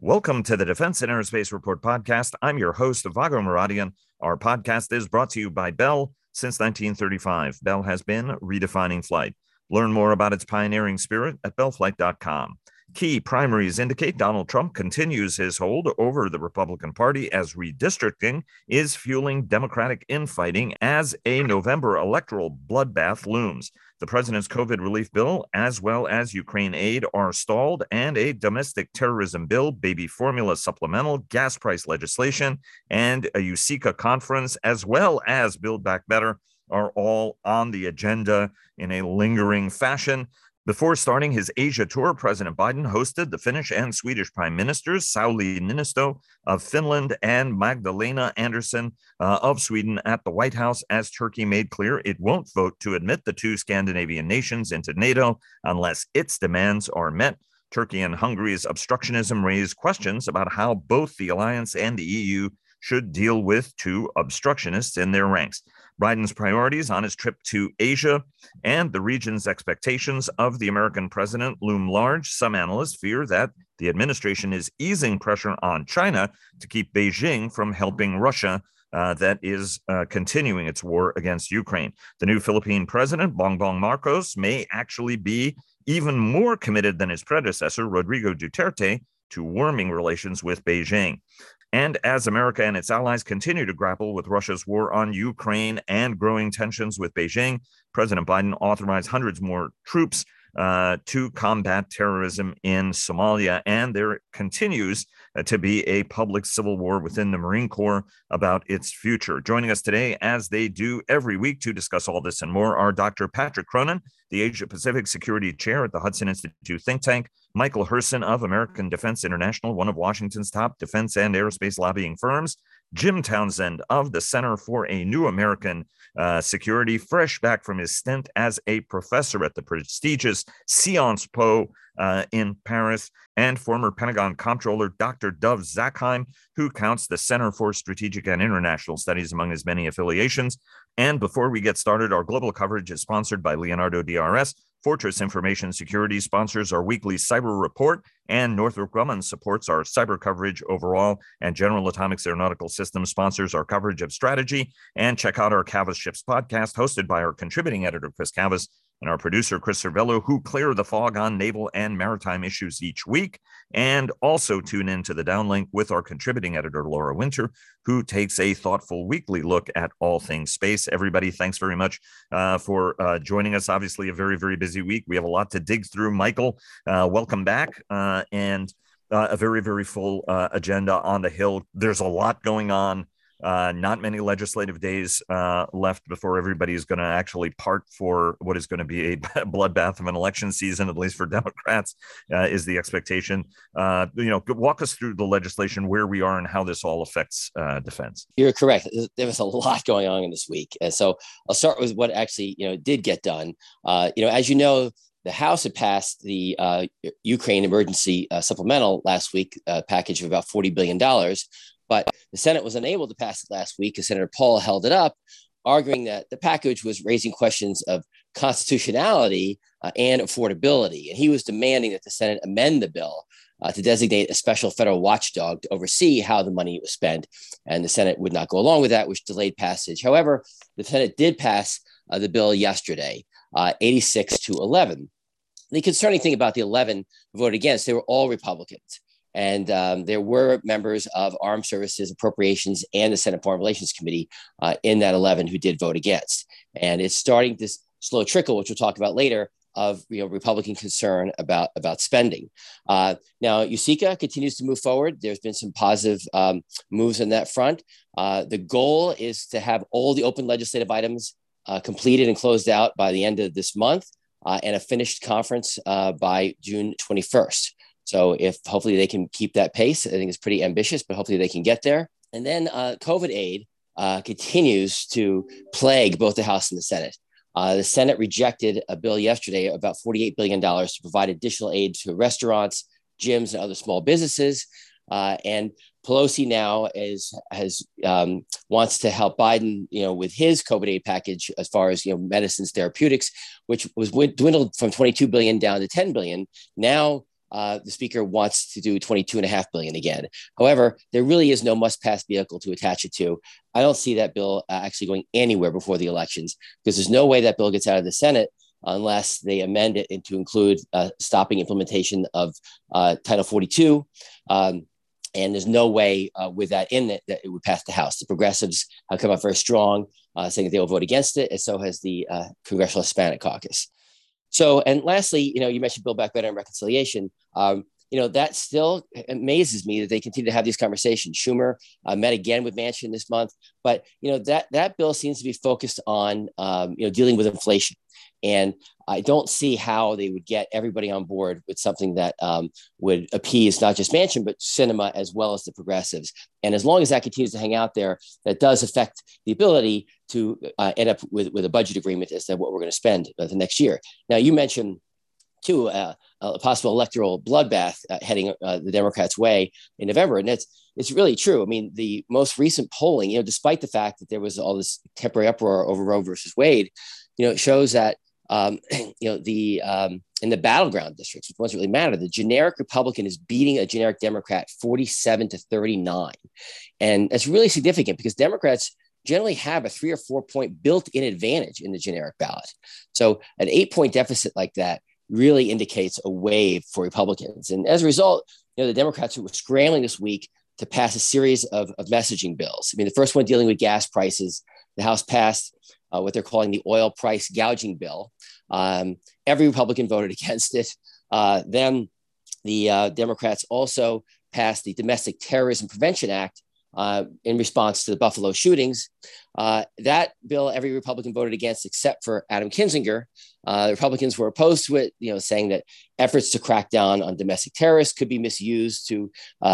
Welcome to the Defense and Aerospace Report podcast. I'm your host, Vago Muradian. Our podcast is brought to you by Bell since 1935. Bell has been redefining flight. Learn more about its pioneering spirit at bellflight.com. Key primaries indicate Donald Trump continues his hold over the Republican Party as redistricting is fueling Democratic infighting as a November electoral bloodbath looms. The president's COVID relief bill, as well as Ukraine aid, are stalled, and a domestic terrorism bill, baby formula supplemental, gas price legislation, and a USICA conference, as well as Build Back Better, are all on the agenda in a lingering fashion. Before starting his Asia tour, President Biden hosted the Finnish and Swedish prime ministers, Sauli Niinisto of Finland and Magdalena Andersson uh, of Sweden at the White House as Turkey made clear it won't vote to admit the two Scandinavian nations into NATO unless its demands are met. Turkey and Hungary's obstructionism raised questions about how both the alliance and the EU should deal with two obstructionists in their ranks. Biden's priorities on his trip to Asia and the region's expectations of the American president loom large. Some analysts fear that the administration is easing pressure on China to keep Beijing from helping Russia. Uh, that is uh, continuing its war against Ukraine. The new Philippine president, Bongbong Marcos, may actually be even more committed than his predecessor, Rodrigo Duterte, to warming relations with Beijing. And as America and its allies continue to grapple with Russia's war on Ukraine and growing tensions with Beijing, President Biden authorized hundreds more troops uh, to combat terrorism in Somalia. And there continues uh, to be a public civil war within the Marine Corps about its future. Joining us today, as they do every week to discuss all this and more, are Dr. Patrick Cronin, the Asia Pacific Security Chair at the Hudson Institute think tank, Michael Herson of American Defense International, one of Washington's top defense and aerospace lobbying firms, Jim Townsend of the Center for a New American uh, Security, fresh back from his stint as a professor at the prestigious Sciences Po uh, in Paris, and former Pentagon Comptroller Dr. Dov Zakheim, who counts the Center for Strategic and International Studies among his many affiliations. And before we get started, our global coverage is sponsored by Leonardo DRS. Fortress Information Security sponsors our weekly cyber report, and Northrop Grumman supports our cyber coverage overall. And General Atomics Aeronautical Systems sponsors our coverage of strategy. And check out our Cavas Ships podcast, hosted by our contributing editor, Chris Cavas, and our producer, Chris Cervello, who clear the fog on naval and maritime issues each week. And also tune in to the downlink with our contributing editor, Laura Winter, who takes a thoughtful weekly look at all things space. Everybody, thanks very much uh, for uh, joining us. Obviously, a very, very busy week. We have a lot to dig through. Michael, uh, welcome back. Uh, and uh, a very, very full uh, agenda on the Hill. There's a lot going on. Uh, not many legislative days uh, left before everybody is going to actually part for what is going to be a bloodbath of an election season, at least for Democrats, uh, is the expectation. Uh, you know, walk us through the legislation, where we are, and how this all affects uh, defense. You're correct. There was a lot going on in this week, and so I'll start with what actually you know did get done. Uh, you know, as you know, the House had passed the uh, Ukraine emergency uh, supplemental last week uh, package of about $40 billion, but the Senate was unable to pass it last week because Senator Paul held it up, arguing that the package was raising questions of constitutionality uh, and affordability. And he was demanding that the Senate amend the bill uh, to designate a special federal watchdog to oversee how the money was spent. And the Senate would not go along with that, which delayed passage. However, the Senate did pass uh, the bill yesterday, uh, 86 to 11. The concerning thing about the 11 who voted against, they were all Republicans. And um, there were members of Armed Services Appropriations and the Senate Foreign Relations Committee uh, in that 11 who did vote against. And it's starting this slow trickle, which we'll talk about later, of you know, Republican concern about, about spending. Uh, now, USICA continues to move forward. There's been some positive um, moves on that front. Uh, the goal is to have all the open legislative items uh, completed and closed out by the end of this month uh, and a finished conference uh, by June 21st. So if hopefully they can keep that pace, I think it's pretty ambitious, but hopefully they can get there. And then uh, COVID aid uh, continues to plague both the House and the Senate. Uh, the Senate rejected a bill yesterday about $48 billion to provide additional aid to restaurants, gyms, and other small businesses. Uh, and Pelosi now is has um, wants to help Biden, you know, with his COVID aid package as far as you know medicines, therapeutics, which was dwindled from 22 billion down to 10 billion. Now uh, the speaker wants to do 22 and a half billion again. However, there really is no must pass vehicle to attach it to. I don't see that bill uh, actually going anywhere before the elections because there's no way that bill gets out of the Senate unless they amend it to include uh, stopping implementation of uh, Title 42. Um, and there's no way uh, with that in it that it would pass the House. The progressives have come out very strong, uh, saying that they will vote against it, and so has the Congressional Hispanic Caucus. So, and lastly, you know, you mentioned Build Back Better and reconciliation. Um, you know, that still amazes me that they continue to have these conversations. Schumer uh, met again with Manchin this month, but you know that that bill seems to be focused on um, you know dealing with inflation. And I don't see how they would get everybody on board with something that um, would appease not just Manchin, but Sinema as well as the progressives. And as long as that continues to hang out there, that does affect the ability to uh, end up with, with a budget agreement as to what we're going to spend uh, the next year. Now, you mentioned too uh, a possible electoral bloodbath uh, heading uh, the Democrats' way in November, and it's it's really true. I mean, the most recent polling, you know, despite the fact that there was all this temporary uproar over Roe versus Wade, you know, it shows that um, you know, the um, in the battleground districts, which doesn't really matter, the generic Republican is beating a generic Democrat 47 to 39. And that's really significant because Democrats generally have a three or four point built in advantage in the generic ballot. So an eight point deficit like that really indicates a wave for Republicans. And as a result, you know, the Democrats who were scrambling this week to pass a series of, of messaging bills. I mean, the first one dealing with gas prices, the House passed uh, what they're calling the oil price gouging bill. Um, every Republican voted against it. Uh, then the uh, Democrats also passed the Domestic Terrorism Prevention Act uh, in response to the Buffalo shootings. Uh, that bill, every Republican voted against except for Adam Kinzinger. Uh, the Republicans were opposed to it, you know, saying that efforts to crack down on domestic terrorists could be misused to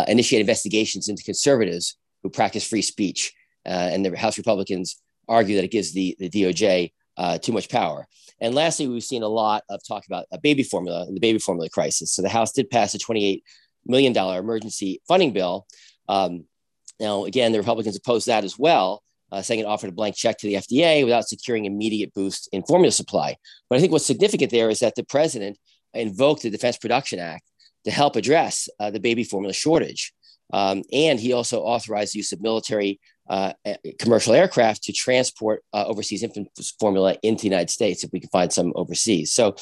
initiate investigations into conservatives who practice free speech. and the House Republicans argue that it gives the, the DOJ uh, too much power. And lastly, we've seen a lot of talk about a baby formula and the baby formula crisis. So the House did pass a $28 million emergency funding bill. Um, now, again, the Republicans opposed that as well, uh, saying it offered a blank check to the FDA without securing immediate boost in formula supply. But I think what's significant there is that the president invoked the Defense Production Act to help address uh, the baby formula shortage. Um, and he also authorized the use of military uh, commercial aircraft to transport uh, overseas infant formula into the United States if we can find some overseas. So,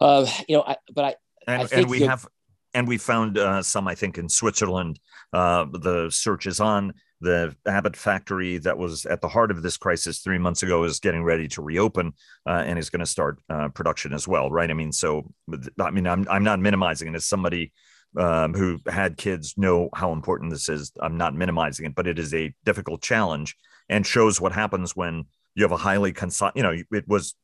uh, you know, I, but I and, I and we have and we found uh, some, I think, in Switzerland. Uh, the search is on. The Abbott factory that was at the heart of this crisis three months ago is getting ready to reopen uh, and is going to start production as well, right? I mean, so I mean, I'm I'm not minimizing it as somebody um, who had kids know how important this is. I'm not minimizing it, but it is a difficult challenge and shows what happens when you have a highly consi- you know, it was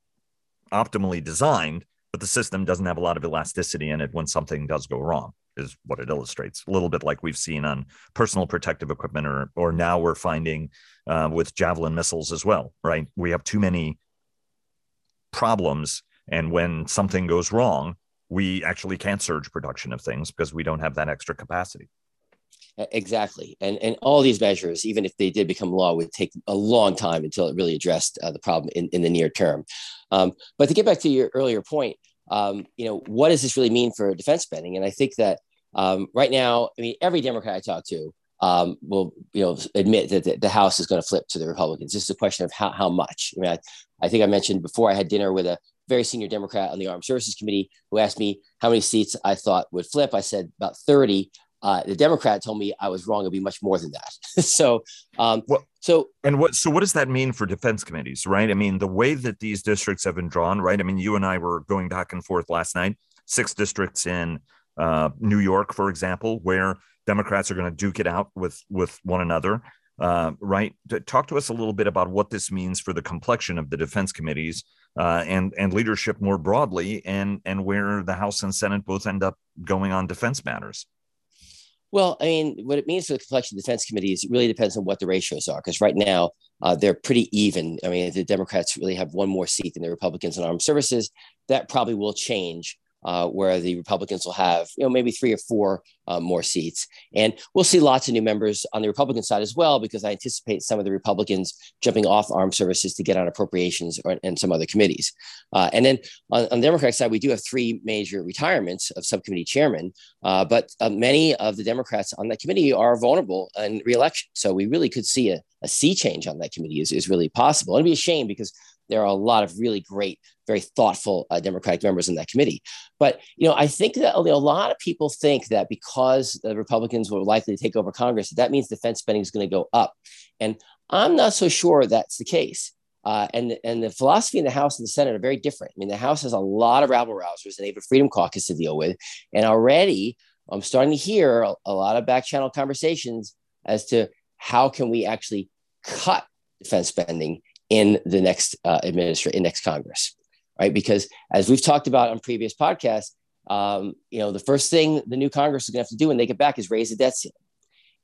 optimally designed, but the system doesn't have a lot of elasticity in it when something does go wrong is what it illustrates a little bit like we've seen on personal protective equipment or or now we're finding uh, with javelin missiles as well right we have too many problems and when something goes wrong we actually can't surge production of things because we don't have that extra capacity. Exactly, and and all these measures, even if they did become law, would take a long time until it really addressed uh, the problem in, in the near term. Um, but to get back to your earlier point, um, you know, what does this really mean for defense spending? And I think that um, right now, I mean, every Democrat I talk to um, will, you know, admit that the, the House is going to flip to the Republicans. This is a question of how how much. I mean, I, I think I mentioned before I had dinner with a very senior Democrat on the Armed Services Committee who asked me how many seats I thought would flip. I said about 30. Uh, the Democrat told me I was wrong. It'd be much more than that. so, um, well, so and what so what does that mean for defense committees, right? I mean, the way that these districts have been drawn, right? I mean, you and I were going back and forth last night. Six districts in uh, New York, for example, where Democrats are going to duke it out with with one another. Uh, right? Talk to us a little bit about what this means for the complexion of the defense committees uh, and and leadership more broadly, and and where the House and Senate both end up going on defense matters. Well, I mean, what it means for the complexion of defense committees really depends on what the ratios are. Because right now uh, they're pretty even. I mean, the Democrats really have one more seat than the Republicans in armed services. That probably will change uh, where the Republicans will have, you know, maybe three or four uh, more seats. And we'll see lots of new members on the Republican side as well, because I anticipate some of the Republicans jumping off armed services to get on appropriations or, and some other committees. Uh, and then on, on, the Democratic side, we do have three major retirements of subcommittee chairmen, uh, but uh, many of the Democrats on that committee are vulnerable in reelection. So we really could see a, a sea change on that committee is, is really possible. It'd be a shame because there are a lot of really great, very thoughtful uh, Democratic members in that committee. But you know, I think that a lot of people think that because the Republicans were likely to take over Congress, that means defense spending is going to go up, and I'm not so sure that's the case. Uh, and, and the philosophy in the House and the Senate are very different. I mean, the House has a lot of rabble rousers and they have a Freedom Caucus to deal with. And already I'm starting to hear a, a lot of back channel conversations as to how can we actually cut defense spending in the next uh, administration, next Congress, right? Because as we've talked about on previous podcasts, um, you know, the first thing the new Congress is going to have to do when they get back is raise the debt ceiling.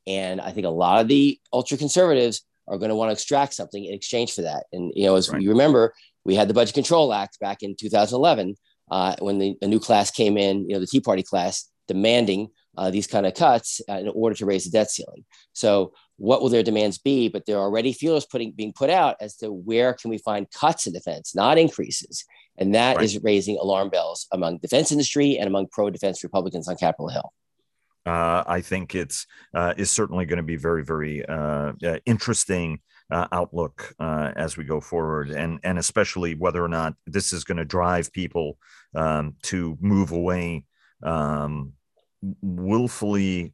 And I think a lot of the ultra conservatives are going to want to extract something in exchange for that. And, you know, as right. you remember, we had the Budget Control Act back in 2011 uh, when the, a new class came in, you know, the Tea Party class demanding uh, these kind of cuts uh, in order to raise the debt ceiling. So what will their demands be? But there are already feelers putting being put out as to where can we find cuts in defense, not increases. And that right. is raising alarm bells among defense industry and among pro-defense Republicans on Capitol Hill. Uh, I think it's uh, is certainly going to be very, very uh, uh interesting uh, outlook uh, as we go forward, and and especially whether or not this is going to drive people um, to move away um, willfully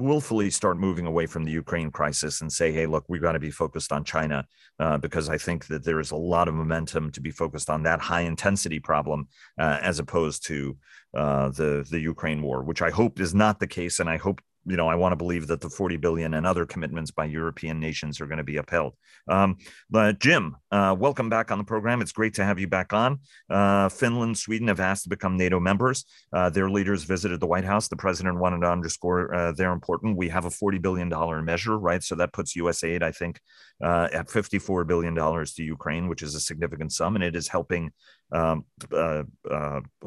willfully start moving away from the Ukraine crisis and say, hey, look, we've got to be focused on China uh, because I think that there is a lot of momentum to be focused on that high intensity problem uh, as opposed to uh, the the Ukraine war, which I hope is not the case, and I hope you know, I want to believe that the 40 billion and other commitments by European nations are going to be upheld. Um, but Jim, uh, welcome back on the program. It's great to have you back on. Uh, Finland, Sweden have asked to become NATO members. Uh, their leaders visited the White House. The president wanted to underscore uh, they're important. We have a 40 billion dollar measure, right? So that puts U.S. aid, I think, uh, at 54 billion dollars to Ukraine, which is a significant sum, and it is helping um,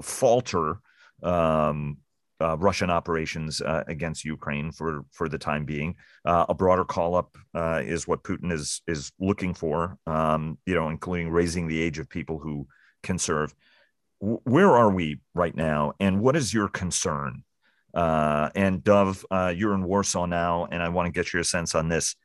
falter. Um, uh, Russian operations uh, against Ukraine for for the time being. Uh, a broader call up uh, is what Putin is is looking for. Um, you know, including raising the age of people who can serve. W- where are we right now, and what is your concern? Uh, and Dov, uh, you're in Warsaw now, and I want to get your sense on this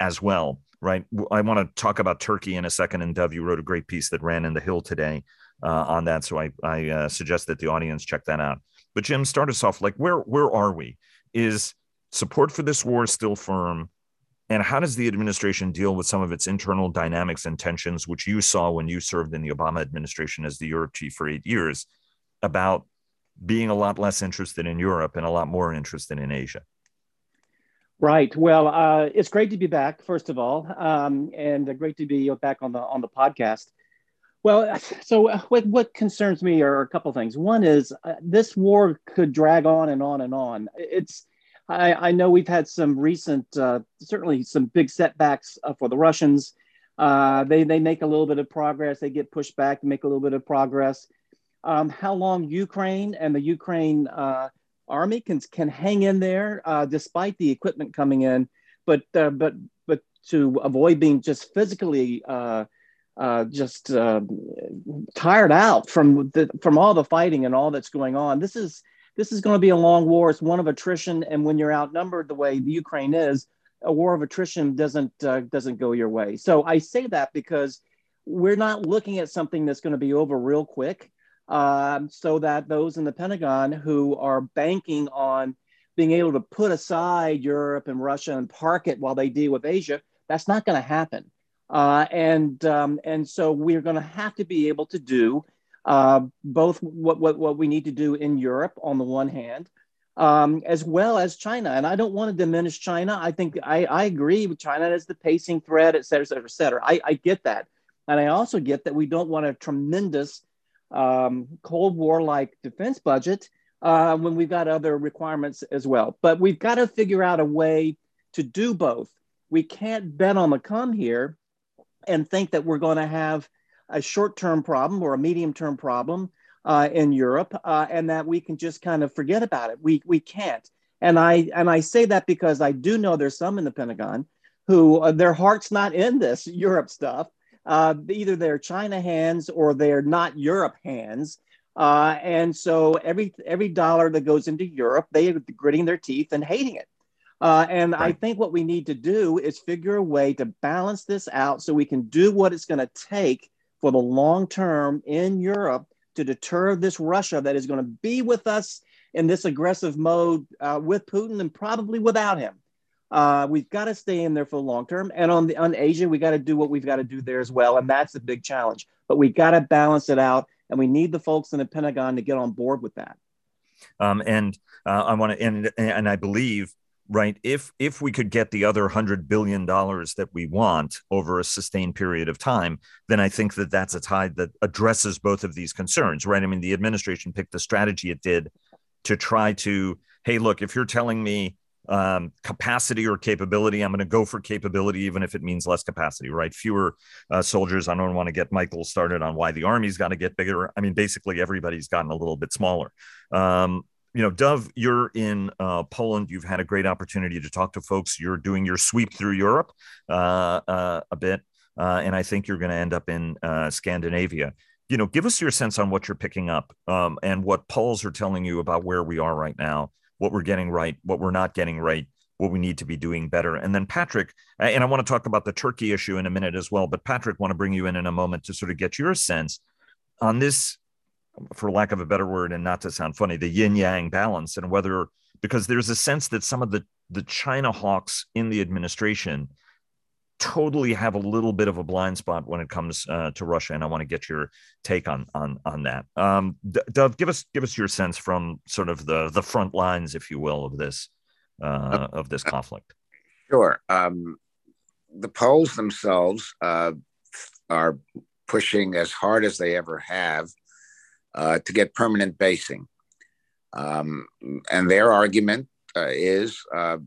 as well. Right, I want to talk about Turkey in a second. And Dov, you wrote a great piece that ran in the Hill today on that, so I I suggest that the audience check that out. But Jim, start us off like where where are we? Is support for this war still firm? And how does the administration deal with some of its internal dynamics and tensions, which you saw when you served in the Obama administration as the Europe chief for eight years, about being a lot less interested in Europe and a lot more interested in Asia? Right. Well, uh, it's great to be back, first of all, um, and great to be back on the on the podcast. Well, so uh, what, what concerns me are a couple things. One is uh, this war could drag on and on and on. It's I, I know we've had some recent, uh, certainly some big setbacks uh, for the Russians. Uh, they they make a little bit of progress. They get pushed back, make a little bit of progress. Um, how long Ukraine and the Ukraine uh, army can can hang in there despite the equipment coming in, but but but to avoid being just physically uh, just uh, tired out from the, from all the fighting and all that's going on. This is this is going to be a long war. It's one of attrition, and when you're outnumbered the way the Ukraine is, a war of attrition doesn't uh, doesn't go your way. So I say that because we're not looking at something that's going to be over real quick. Um, so that those in the Pentagon who are banking on being able to put aside Europe and Russia and park it while they deal with Asia, that's not going to happen. Uh, and um, and so we're going to have to be able to do uh, both what, what, what we need to do in Europe on the one hand, um, as well as China. And I don't want to diminish China. I think I, I agree with China as the pacing threat, et cetera, et cetera, et cetera. I, I get that. And I also get that we don't want a tremendous um, Cold War like defense budget uh, when we've got other requirements as well. But we've got to figure out a way to do both. We can't bet on the come here and think that we're going to have a short term problem or a medium term problem uh, in Europe, uh, and that we can just kind of forget about it. We we can't. And I and I say that because I do know there's some in the Pentagon who uh, their heart's not in this Europe stuff. Uh, either they're China hands or they're not Europe hands. Uh, and so every every dollar that goes into Europe, they are gritting their teeth and hating it. Uh, and right. I think what we need to do is figure a way to balance this out so we can do what it's going to take for the long term in Europe to deter this Russia that is going to be with us in this aggressive mode uh, with Putin and probably without him. Uh, we've got to stay in there for the long term. And on the on Asia, we got to do what we've got to do there as well. And that's the big challenge. But we got to balance it out. And we need the folks in the Pentagon to get on board with that. Um, and uh, I want to, and, and I believe, right, if if we could get the other hundred billion dollars that we want over a sustained period of time, then I think that that's a tide that addresses both of these concerns, right? I mean, the administration picked the strategy it did to try to, hey, look, if you're telling me um, capacity or capability, I'm going to go for capability, even if it means less capacity, right? Fewer uh, soldiers. I don't want to get Michael started on why the Army's got to get bigger. I mean, basically, everybody's gotten a little bit smaller. Um, you know, Dov, you're in uh, Poland. You've had a great opportunity to talk to folks. You're doing your sweep through Europe uh, uh a bit, uh, and I think you're going to end up in uh, Scandinavia you know, give us your sense on what you're picking up um, and what polls are telling you about where we are right now, what we're getting right, what we're not getting right, what we need to be doing better. And then Patrick, and I want to talk about the Turkey issue in a minute as well, but Patrick, want to bring you in in a moment to sort of get your sense on this, for lack of a better word, and not to sound funny, the yin yang balance, and whether because there's a sense that some of the the China hawks in the administration totally have a little bit of a blind spot when it comes uh, to Russia, and I want to get your take on on on that. Um, Dov, give us give us your sense from sort of the the front lines, if you will, of this uh, of this conflict. Sure. Um, the Poles themselves uh, are pushing as hard as they ever have uh, to get permanent basing, um, and their argument uh, is uh,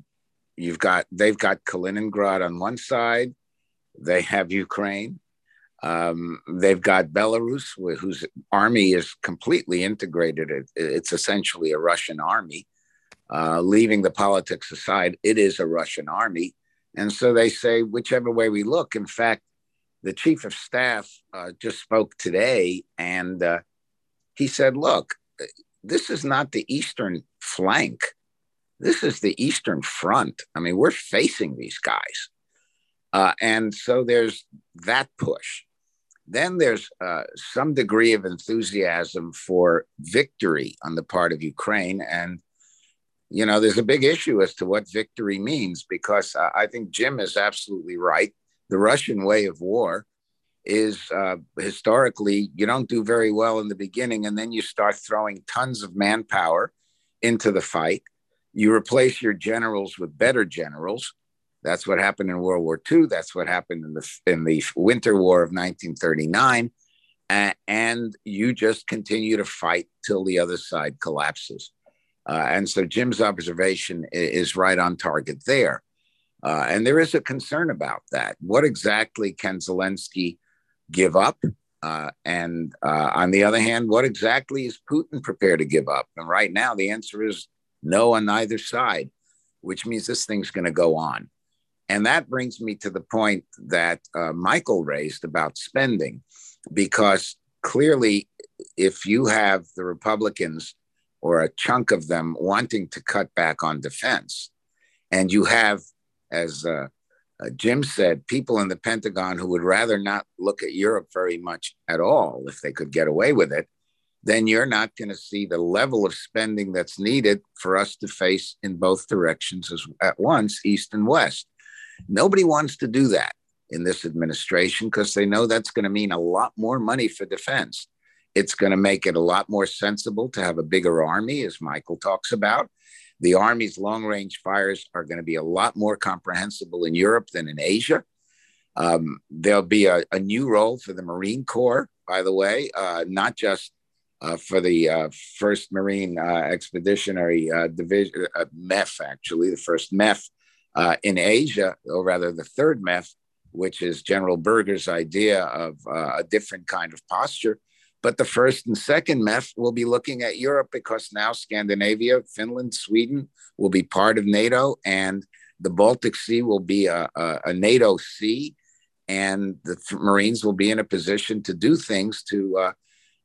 you've got they've got Kaliningrad on one side, they have Ukraine, um, they've got Belarus, whose army is completely integrated. It, it's essentially a Russian army. Uh, leaving the politics aside, it is a Russian army, and so they say whichever way we look. In fact, the chief of staff uh, just spoke today, and uh, he said, "Look, this is not the eastern flank." This is the Eastern Front. I mean, we're facing these guys. Uh, and so there's that push. Then there's uh, some degree of enthusiasm for victory on the part of Ukraine. And, you know, there's a big issue as to what victory means because I think Jim is absolutely right. The Russian way of war is uh, historically you don't do very well in the beginning and then you start throwing tons of manpower into the fight you replace your generals with better generals. That's what happened in World War II. That's what happened in the in the Winter War of 1939, uh, and you just continue to fight till the other side collapses. Uh, and so Jim's observation is right on target there. Uh, and there is a concern about that. What exactly can Zelensky give up? Uh, and uh, on the other hand, what exactly is Putin prepared to give up? And right now, the answer is no on either side, which means this thing's going to go on. And that brings me to the point that uh, Michael raised about spending, because clearly, if you have the Republicans or a chunk of them wanting to cut back on defense, and you have, as uh, uh, Jim said, people in the Pentagon who would rather not look at Europe very much at all if they could get away with it, then you're not going to see the level of spending that's needed for us to face in both directions as, at once, east and west. Nobody wants to do that in this administration because they know that's going to mean a lot more money for defense. It's going to make it a lot more sensible to have a bigger army, as Michael talks about. The Army's long range fires are going to be a lot more comprehensible in Europe than in Asia. Um, there'll be a, a, new role for the Marine Corps, by the way, uh, not just uh, for the uh, first Marine uh, Expeditionary uh, Division, uh, MEF, actually, the first MEF in Asia, or rather the third MEF, which is General Berger's idea of a different kind of posture, But the first and second MEF will be looking at Europe because now Scandinavia, Finland, Sweden will be part of NATO, and the Baltic Sea will be a, a, a NATO sea, and the Marines will be in a position to do things to uh,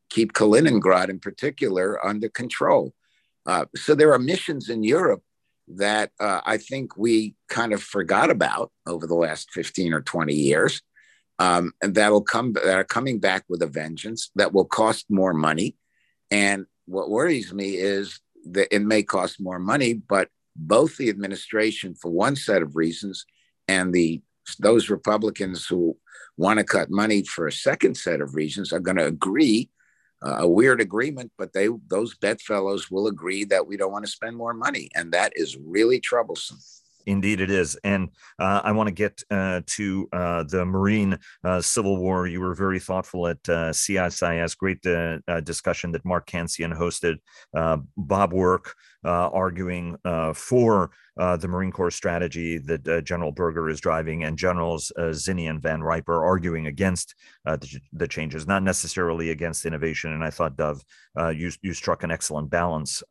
keep Kaliningrad in particular under control. Uh, so there are missions in Europe that uh, I think we kind of forgot about over the last 15 or 20 years um, and that'll come that are coming back with a vengeance that will cost more money. And what worries me is that it may cost more money, but both the administration, for one set of reasons, and the those Republicans who want to cut money for a second set of reasons are going to agree uh, a weird agreement, but they those bedfellows will agree that we don't want to spend more money, and that is really troublesome. Indeed, it is. And uh, I want to get uh, to uh, the Marine uh, Civil War. You were very thoughtful at uh, CSIS. Great uh, discussion that Mark Cancian hosted. Bob Work arguing for the Marine Corps strategy that General Berger is driving, and Generals Zinni and Van Riper arguing against the, the, changes, not necessarily against innovation. And I thought, Dov, you, you struck an excellent balance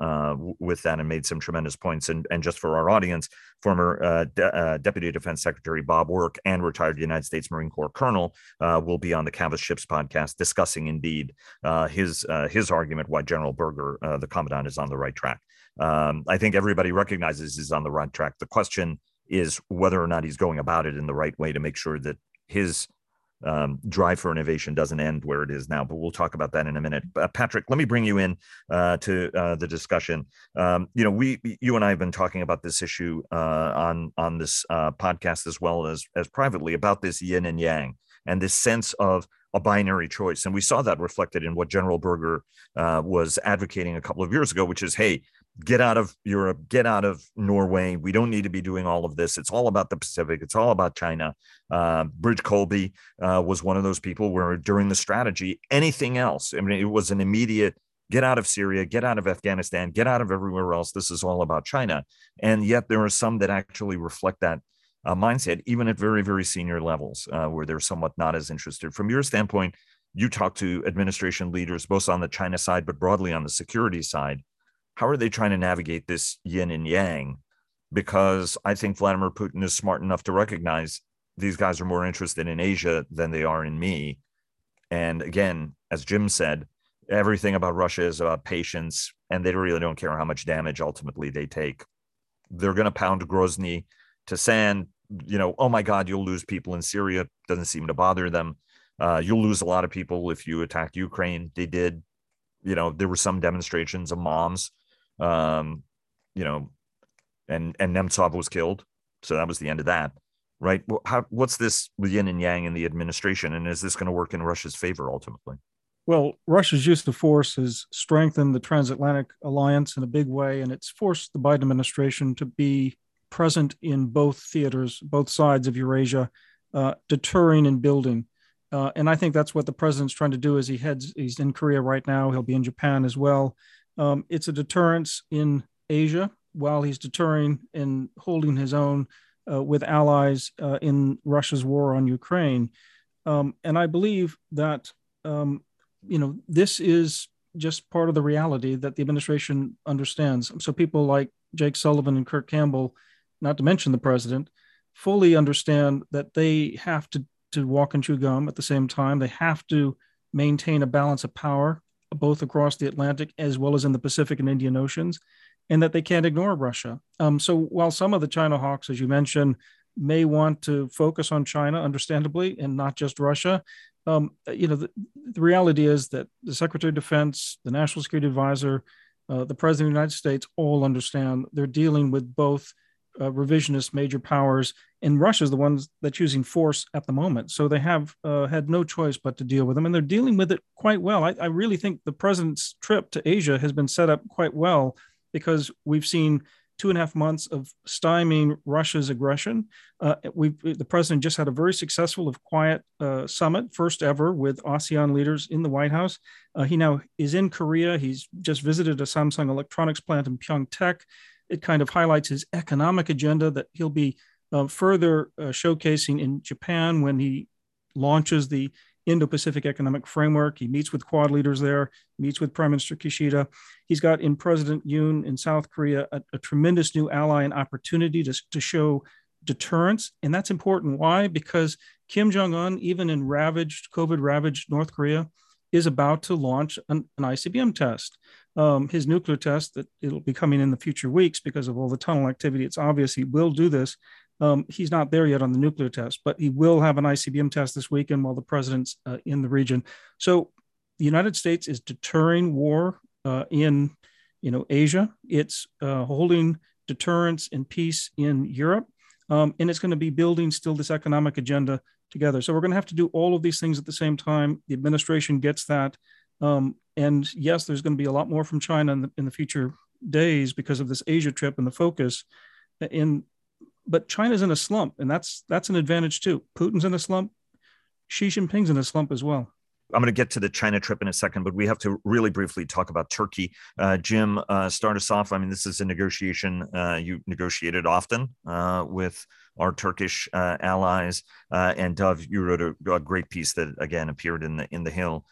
with that and made some tremendous points. And, and just for our audience, former uh, De- uh, Deputy Defense Secretary Bob Work and retired United States Marine Corps Colonel uh, will be on the Cavas Ships podcast discussing indeed uh, his uh, his argument why General Berger, uh, the commandant, is on the right track. Um, I think everybody recognizes he's on the right track. The question is whether or not he's going about it in the right way to make sure that his um, drive for innovation doesn't end where it is now. But we'll talk about that in a minute. Uh, Patrick, let me bring you in uh, to uh, the discussion. Um, you know, we, you and I have been talking about this issue uh, on on this uh, podcast as well as as privately about this yin and yang and this sense of a binary choice. And we saw that reflected in what General Berger was advocating a couple of years ago, which is, hey, get out of Europe, get out of Norway. We don't need to be doing all of this. It's all about the Pacific. It's all about China. Uh, Bridge Colby uh, was one of those people where during the strategy, anything else, I mean, it was an immediate get out of Syria, get out of Afghanistan, get out of everywhere else. This is all about China. And yet there are some that actually reflect that uh, mindset, even at very, very senior levels, uh, where they're somewhat not as interested. From your standpoint, you talk to administration leaders, both on the China side, but broadly on the security side how are they trying to navigate this yin and yang? Because I think Vladimir Putin is smart enough to recognize these guys are more interested in Asia than they are in me. And again, as Jim said, everything about Russia is about patience, and they really don't care how much damage ultimately they take. They're going to pound Grozny to sand. You know, oh my God, you'll lose people in Syria. Doesn't seem to bother them. Uh, you'll lose a lot of people if you attack Ukraine. They did. You know, there were some demonstrations of moms um, you know, and and Nemtsov was killed, so that was the end of that, right? How, what's this yin and yang in the administration, and is this going to work in Russia's favor ultimately? Well, Russia's use of force has strengthened the transatlantic alliance in a big way, and it's forced the Biden administration to be present in both theaters, both sides of Eurasia, uh, deterring and building. Uh, and I think that's what the president's trying to do as he heads. He's in Korea right now. He'll be in Japan as well. Um, it's a deterrence in Asia while he's deterring and holding his own uh, with allies uh, in Russia's war on Ukraine. Um, and I believe that, um, you know, this is just part of the reality that the administration understands. So people like Jake Sullivan and Kurt Campbell, not to mention the president, fully understand that they have to, to walk and chew gum at the same time. They have to maintain a balance of power both across the Atlantic as well as in the Pacific and Indian Oceans, and that they can't ignore Russia. Um, so while some of the China hawks, as you mentioned, may want to focus on China, understandably, and not just Russia, um, you know, the, the, reality is that the Secretary of Defense, the National Security Advisor, uh, the President of the United States all understand they're dealing with both uh, revisionist major powers, and Russia is the ones that's using force at the moment. So they have uh, had no choice but to deal with them, and they're dealing with it quite well. I, I, really think the president's trip to Asia has been set up quite well because we've seen two and a half months of stymieing Russia's aggression. Uh, we the president just had a very successful, of quiet uh, summit, first ever with ASEAN leaders in the White House. Uh, he now is in Korea. He's just visited a Samsung electronics plant in Pyeongtaek it kind of highlights his economic agenda that he'll be uh, further uh, showcasing in Japan when he launches the Indo Pacific Economic Framework. He meets with Quad leaders there, meets with Prime Minister Kishida. He's got in President Yoon in South Korea a, a tremendous new ally and opportunity to, to show deterrence. And that's important. Why? Because Kim Jong un, even in ravaged, COVID ravaged North Korea, is about to launch an, an ICBM test. Um, his nuclear test that it'll be coming in the future weeks because of all the tunnel activity. It's obvious he will do this. Um, he's not there yet on the nuclear test, but he will have an ICBM test this weekend while the president's uh, in the region. So the United States is deterring war uh, in, you know, Asia. It's uh, holding deterrence and peace in Europe, um, and it's going to be building still this economic agenda together. So we're going to have to do all of these things at the same time. The administration gets that, um, and yes, there's going to be a lot more from China in the, in the future days because of this Asia trip and the focus. Uh, in but China's in a slump, and that's that's an advantage too. Putin's in a slump. Xi Jinping's in a slump as well. I'm going to get to the China trip in a second, but we have to really briefly talk about Turkey. Uh, Jim, uh, start us off. I mean, this is a negotiation uh, you negotiated often uh, with our Turkish uh, allies, uh, and Dov, you wrote a, a, great piece that again appeared in the in the Hill.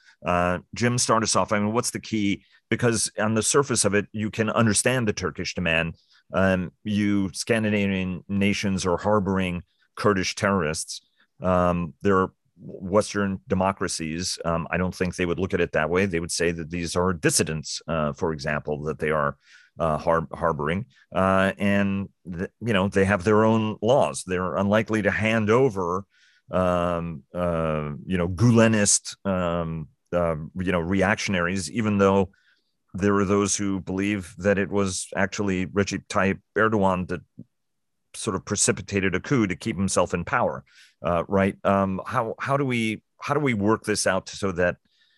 Jim, start us off. I mean, what's the key? Because on the surface of it, you can understand the Turkish demand, um, you Scandinavian nations are harboring Kurdish terrorists. Um, they're Western democracies. Um, I don't think they would look at it that way. They would say that these are dissidents, uh, for example, that they are uh, har- harboring, uh, and th- you know they have their own laws. They're unlikely to hand over, um, uh, you know, Gulenist, um, uh, you know, reactionaries, even though there are those who believe that it was actually Recep Tayyip Erdogan that sort of precipitated a coup to keep himself in power. Uh, right? Um, how how do we how do we work this out so that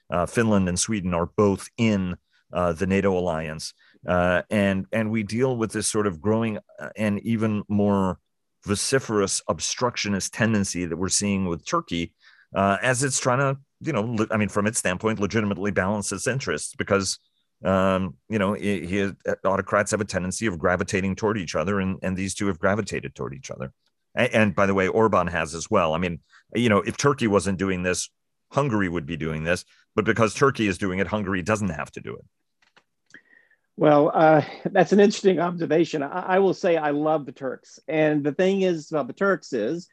uh, Finland and Sweden are both in uh, the NATO alliance, uh, and and we deal with this sort of growing uh, and even more vociferous obstructionist tendency that we're seeing with Turkey uh, as it's trying to, you know, I mean, from its standpoint, legitimately balance its interests because um, you know, he, he, autocrats have a tendency of gravitating toward each other, and, and these two have gravitated toward each other. And, by the way, Orban has as well. I mean, you know, if Turkey wasn't doing this, Hungary would be doing this, but because Turkey is doing it, Hungary doesn't have to do it. Well, uh, that's an interesting observation. I, I, will say I love the Turks, and the thing is about the Turks is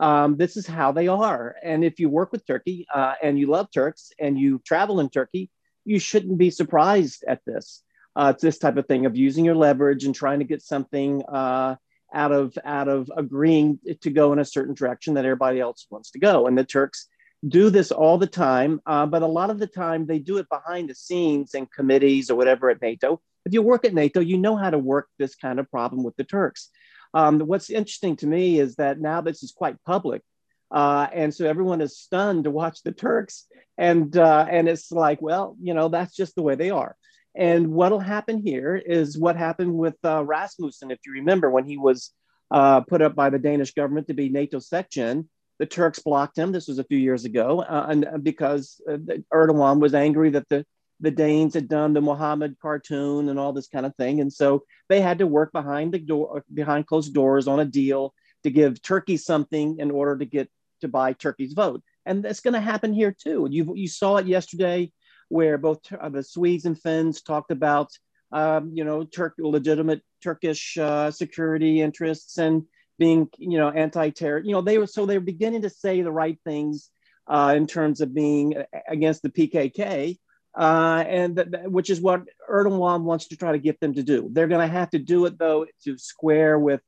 um, this is how they are. And if you work with Turkey uh, and you love Turks and you travel in Turkey, you shouldn't be surprised at this. Uh, it's this type of thing of using your leverage and trying to get something uh, out of out of agreeing to go in a certain direction that everybody else wants to go. And the Turks do this all the time, uh, but a lot of the time they do it behind the scenes in committees or whatever at NATO. If you work at NATO, you know how to work this kind of problem with the Turks. Um, what's interesting to me is that now this is quite public. Uh, and so everyone is stunned to watch the Turks and uh, and it's like well you know that's just the way they are and what'll happen here is what happened with uh, rasmussen if you remember when he was uh, put up by the danish government to be nato section the turks blocked him. This was a few years ago uh, and uh, because uh, erdogan was angry that the the Danes had done the Muhammad cartoon and all this kind of thing, and so they had to work behind the door, behind closed doors, on a deal to give Turkey something in order to get to buy Turkey's vote. And that's going to happen here too. You you saw it yesterday, where both uh, the Swedes and Finns talked about um, you know Turk legitimate Turkish uh, security interests and being you know anti-terror. You know they were so they were beginning to say the right things uh, in terms of being against the PKK. Uh, and th- th- which is what Erdogan wants to try to get them to do. They're going to have to do it though to square with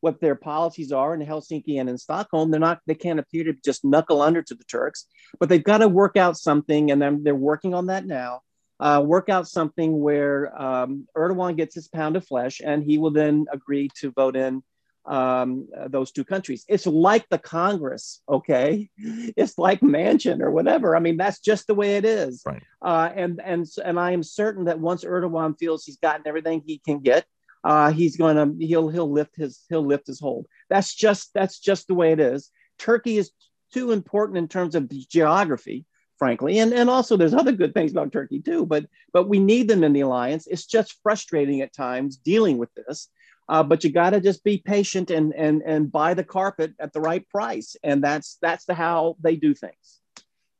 what their policies are in Helsinki and in Stockholm. They're not, they can't appear to just knuckle under to the Turks, but they've got to work out something, and they're, they're working on that now. Uh, work out something where um, Erdogan gets his pound of flesh, and he will then agree to vote in um, those two countries. It's like the Congress, okay? It's like Manchin or whatever. I mean, that's just the way it is. Right. Uh, and and and I am certain that once Erdogan feels he's gotten everything he can get, uh, he's gonna he'll he'll lift his he'll lift his hold. That's just that's just the way it is. Turkey is too important in terms of geography, frankly, and and also there's other good things about Turkey too. But but we need them in the alliance. It's just frustrating at times dealing with this. Uh, but you got to just be patient and and and buy the carpet at the right price, and that's that's the how they do things.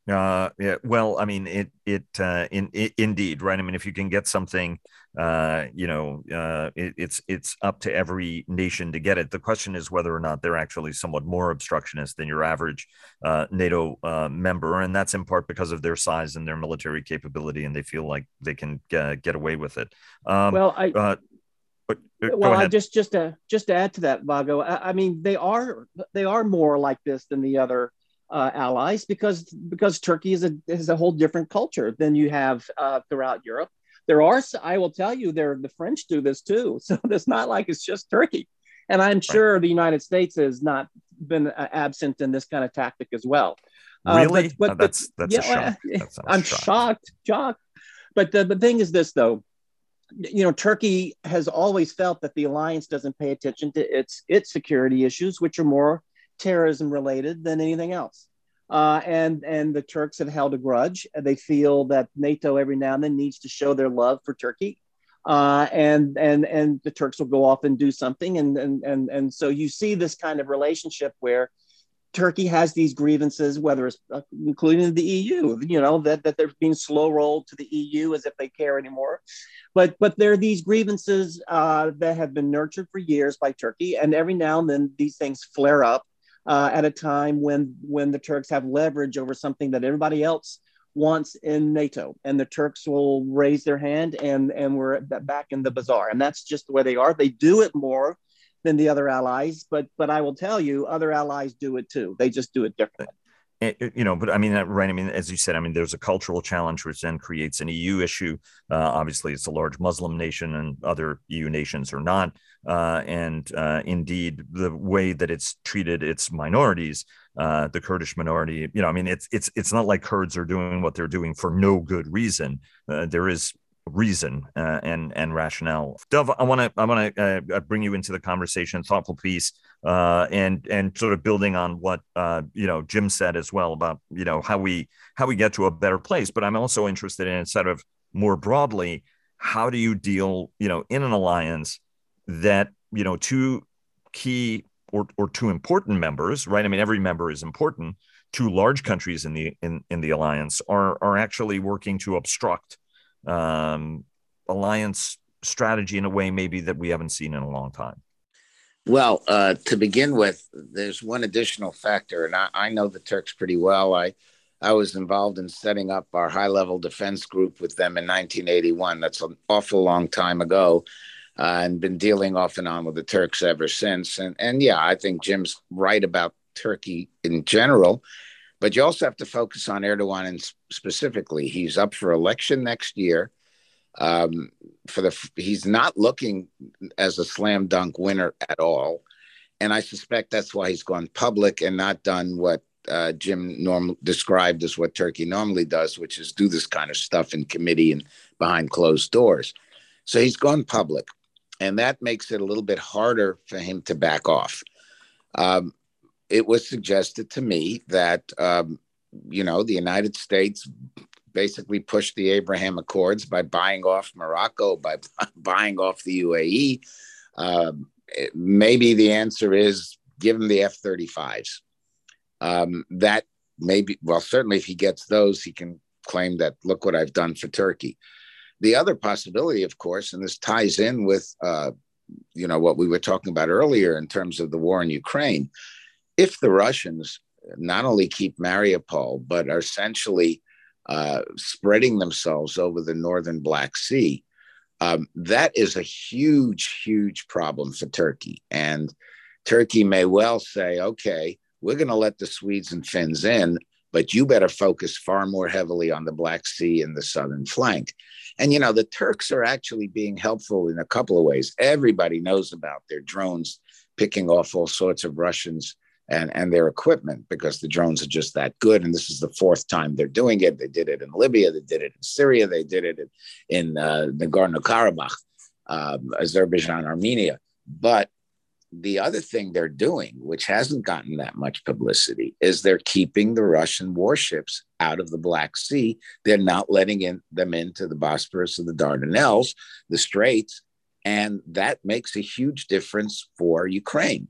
Uh, yeah. Well, I mean, it it, uh, in, it, indeed, right? I mean, if you can get something, uh, you know, uh, it, it's it's up to every nation to get it. The question is whether or not they're actually somewhat more obstructionist than your average uh, NATO uh, member, and that's in part because of their size and their military capability, and they feel like they can get, get away with it. Um, well, I. Uh, but, uh, well, I just just to just to add to that, Vago. I, I mean, they are they are more like this than the other uh, allies because because Turkey is a is a whole different culture than you have uh, throughout Europe. There are, I will tell you, there the French do this too. So it's not like it's just Turkey, and I'm sure right. the United States has not been uh, absent in this kind of tactic as well. Uh, really? but, but, that's that's yeah, shock. That I'm shocked. shocked, shocked. But the, the thing is this though, you know, Turkey has always felt that the alliance doesn't pay attention to its its security issues, which are more terrorism related than anything else. Uh, and and the Turks have held a grudge. They feel that NATO every now and then needs to show their love for Turkey, uh, and and and the Turks will go off and do something, and and and and so you see this kind of relationship where Turkey has these grievances, whether it's uh, including the EU, you know that that they're being slow rolled to the EU as if they care anymore, but but there are these grievances uh, that have been nurtured for years by Turkey, and every now and then these things flare up uh, at a time when when the Turks have leverage over something that everybody else wants in NATO, and the Turks will raise their hand, and and we're back in the bazaar, and that's just the way they are. They do it more than the other allies, but but I will tell you, other allies do it too. They just do it differently. Eh, eh, you know, but I mean, right. I mean, as you said, I mean, there's a cultural challenge which then creates an EU issue. Uh, obviously, it's a large Muslim nation, and other EU nations are not. Uh, and uh, indeed, the way that it's treated its minorities, uh, the Kurdish minority, you know, I mean, it's it's it's not like Kurds are doing what they're doing for no good reason. Uh, there is reason uh, and and rationale. Dov, I want to I want to bring you into the conversation, thoughtful piece, uh, and and sort of building on what uh, you know Jim said as well about you know how we how we get to a better place. But I'm also interested in sort of more broadly, how do you deal you know in an alliance that you know two key or or two important members, right? I mean, every member is important. Two large countries in the in, in the alliance are are actually working to obstruct um, alliance strategy in a way maybe that we haven't seen in a long time? Well, uh, to begin with, there's one additional factor, and I, I, know the Turks pretty well. I I was involved in setting up our high level defense group with them in 1981. That's an awful long time ago, uh, and been dealing off and on with the Turks ever since. And and yeah, I think Jim's right about Turkey in general. But you also have to focus on Erdogan and specifically. He's up for election next year. Um, for the he's not looking as a slam dunk winner at all, and I suspect that's why he's gone public and not done what uh, Jim norm described as what Turkey normally does, which is do this kind of stuff in committee and behind closed doors. So he's gone public, and that makes it a little bit harder for him to back off. Um, it was suggested to me that um, you know the United States basically pushed the Abraham Accords by buying off Morocco, by buying off the UAE. Um, maybe the answer is give him the F 35s. Um, that maybe, well, certainly if he gets those, he can claim that, look what I've done for Turkey. The other possibility, of course, and this ties in with, uh, you know, what we were talking about earlier in terms of the war in Ukraine if the Russians not only keep Mariupol, but are essentially uh, spreading themselves over the northern Black Sea, um, that is a huge, huge problem for Turkey. And Turkey may well say, okay, we're going to let the Swedes and Finns in, but you better focus far more heavily on the Black Sea and the southern flank. And, you know, the Turks are actually being helpful in a couple of ways. Everybody knows about their drones picking off all sorts of Russians and, and their equipment because the drones are just that good. And this is the fourth time they're doing it. They did it in Libya, they did it in Syria, they did it in, in uh, Nagorno Karabakh, um, Azerbaijan, Armenia. But the other thing they're doing, which hasn't gotten that much publicity, is they're keeping the Russian warships out of the Black Sea. They're not letting in, them into the Bosporus or the Dardanelles, the Straits. And that makes a huge difference for Ukraine.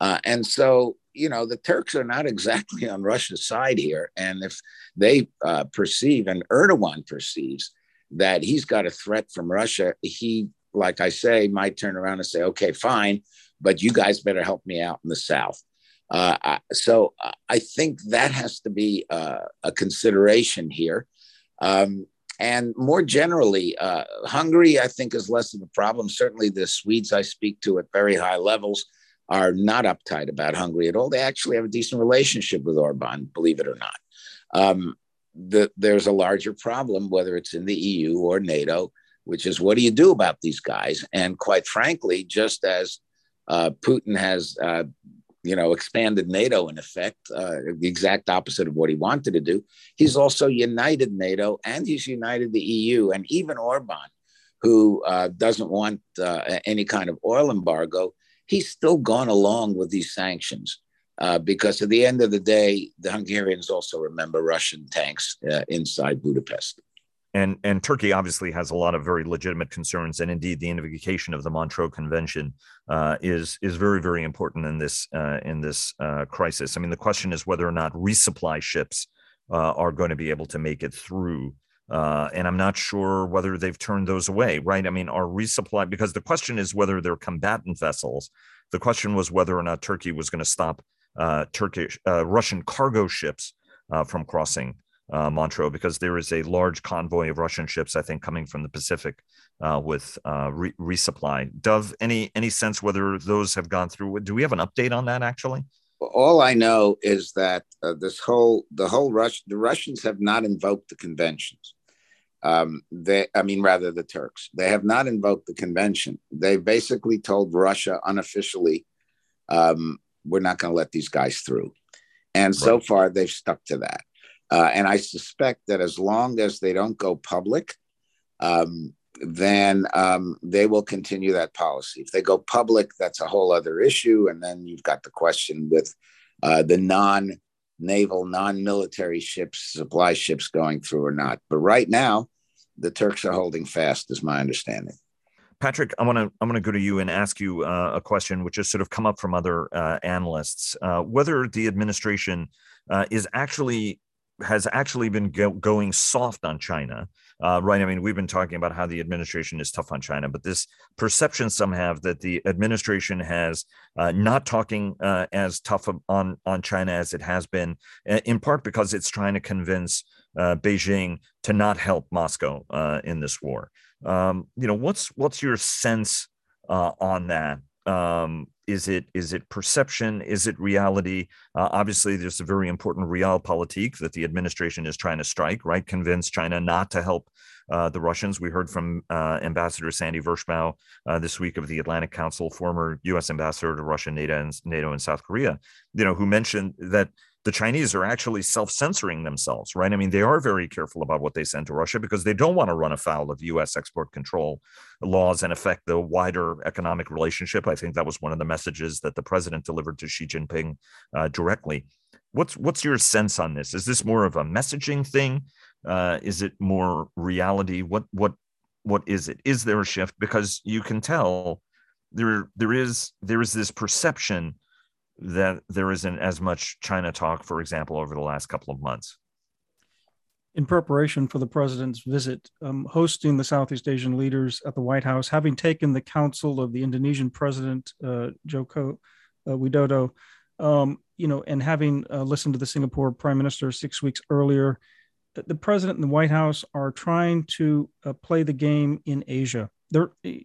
Uh, and so you know, the Turks are not exactly on Russia's side here. And if they uh, perceive and Erdogan perceives that he's got a threat from Russia, he, like I say, might turn around and say, okay, fine, but you guys better help me out in the South. Uh, so I think that has to be uh, a consideration here. Um, and more generally, uh, Hungary, I think, is less of a problem. Certainly, the Swedes I speak to at very high levels are not uptight about Hungary at all. They actually have a decent relationship with Orban, believe it or not. Um, the, there's a larger problem, whether it's in the EU or NATO, which is what do you do about these guys? And quite frankly, just as uh, Putin has, uh, you know, expanded NATO in effect, uh, the exact opposite of what he wanted to do, he's also united NATO and he's united the EU and even Orban, who uh, doesn't want uh, any kind of oil embargo he's still gone along with these sanctions uh, because at the end of the day, the Hungarians also remember Russian tanks uh, inside Budapest. And, and Turkey obviously has a lot of very legitimate concerns, and indeed the invocation of the Montreux Convention uh, is is very very important in this uh, in this uh, crisis. I mean, the question is whether or not resupply ships uh, are going to be able to make it through uh, and I'm not sure whether they've turned those away, right? I mean, are resupply, because the question is whether they're combatant vessels. The question was whether or not Turkey was going to stop uh, Turkish, uh, Russian cargo ships uh, from crossing uh, Montreux, because there is a large convoy of Russian ships, I think, coming from the Pacific uh, with re- resupply. Dov, any any sense whether those have gone through? Do we have an update on that actually? all I know is that this whole the whole Rush the Russians have not invoked the conventions. Um, they, I mean, rather the Turks, they have not invoked the convention. They basically told Russia unofficially, um, "We're not going to let these guys through," and right. so far they've stuck to that. Uh, and I suspect that as long as they don't go public, um, then um, they will continue that policy. If they go public, that's a whole other issue. And then you've got the question with uh, the non naval, non military ships, supply ships going through or not. But right now, the Turks are holding fast, is my understanding. Patrick, I want to I'm going to go to you and ask you uh, a question which has sort of come up from other uh, analysts, uh, whether the administration uh, is actually has actually been go- going soft on China, uh, right? I mean, we've been talking about how the administration is tough on China, but this perception some have that the administration has uh, not talking as tough on on China as it has been, in part because it's trying to convince uh, Beijing to not help Moscow uh, in this war. Um, you know, what's what's your sense uh, on that? Um, is it is it perception? Is it reality? Uh, obviously, there's a very important realpolitik that the administration is trying to strike. Right, convince China not to help uh, the Russians. We heard from uh, Ambassador Sandy Vershbow uh, this week of the Atlantic Council, former U.S. ambassador to Russia, NATO, and NATO, and South Korea. You know, who mentioned that the Chinese are actually self censoring themselves, right? I mean, they are very careful about what they send to Russia because they don't want to run afoul of US export control laws and affect the wider economic relationship. I think that was one of the messages that the president delivered to Xi Jinping uh, directly. What's what's your sense on this? Is this more of a messaging thing? Uh, is it more reality? What what what is it? Is there a shift? Because you can tell there there is there is this perception that there isn't as much China talk, for example, over the last couple of months? In preparation for the president's visit, um, hosting the Southeast Asian leaders at the White House, having taken the counsel of the Indonesian president, uh, Joko uh, Widodo, um, you know, and having uh, listened to the Singapore prime minister six weeks earlier, the president and the White House are trying to uh, play the game in Asia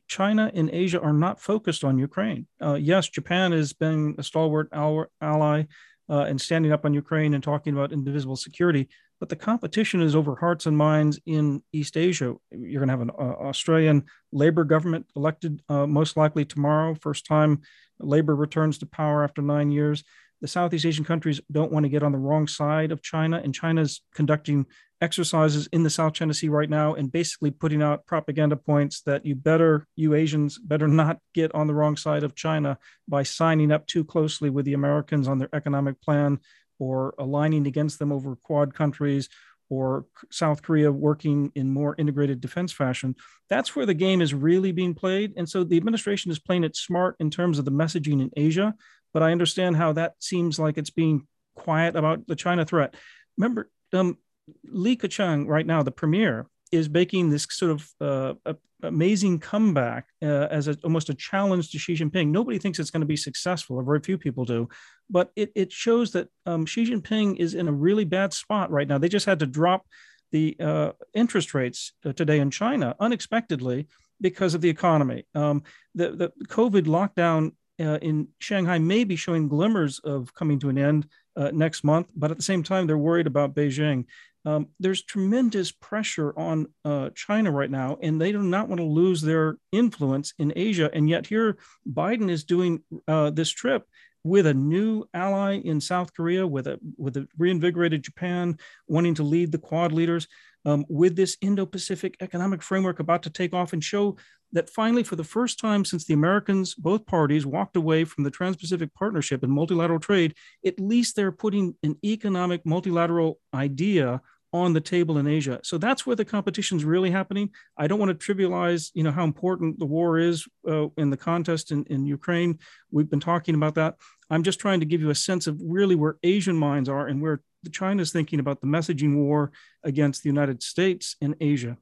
China and Asia are not focused on Ukraine. Uh, yes, Japan has been a stalwart ally uh, and standing up on Ukraine and talking about indivisible security, but the competition is over hearts and minds in East Asia. You're going to have an uh, Australian Labor government elected uh, most likely tomorrow, first time Labor returns to power after nine years the Southeast Asian countries don't want to get on the wrong side of China, and China's conducting exercises in the South China Sea right now and basically putting out propaganda points that you better, you Asians, better not get on the wrong side of China by signing up too closely with the Americans on their economic plan or aligning against them over Quad countries or South Korea working in more integrated defense fashion. That's where the game is really being played. And so the administration is playing it smart in terms of the messaging in Asia, but I understand how that seems like it's being quiet about the China threat. Remember, um, Li Keqiang right now, the premier, is making this sort of uh, amazing comeback uh, as a, almost a challenge to Xi Jinping. Nobody thinks it's going to be successful, or very few people do, but it, it shows that um, Xi Jinping is in a really bad spot right now. They just had to drop the uh, interest rates uh, today in China unexpectedly because of the economy. Um, the, the COVID lockdown uh, in Shanghai may be showing glimmers of coming to an end uh, next month, but at the same time, they're worried about Beijing. Um, there's tremendous pressure on uh, China right now, and they do not want to lose their influence in Asia. And yet, here Biden is doing uh, this trip with a new ally in South Korea, with a with a reinvigorated Japan, wanting to lead the Quad leaders, um, with this Indo-Pacific economic framework about to take off and show that finally, for the first time since the Americans, both parties walked away from the Trans-Pacific Partnership and multilateral trade, at least they're putting an economic multilateral idea on the table in Asia. So that's where the competition is really happening. I don't want to trivialize, you know, how important the war is uh, in the contest in, in Ukraine. We've been talking about that. I'm just trying to give you a sense of really where Asian minds are and where China is thinking about the messaging war against the United States in Asia.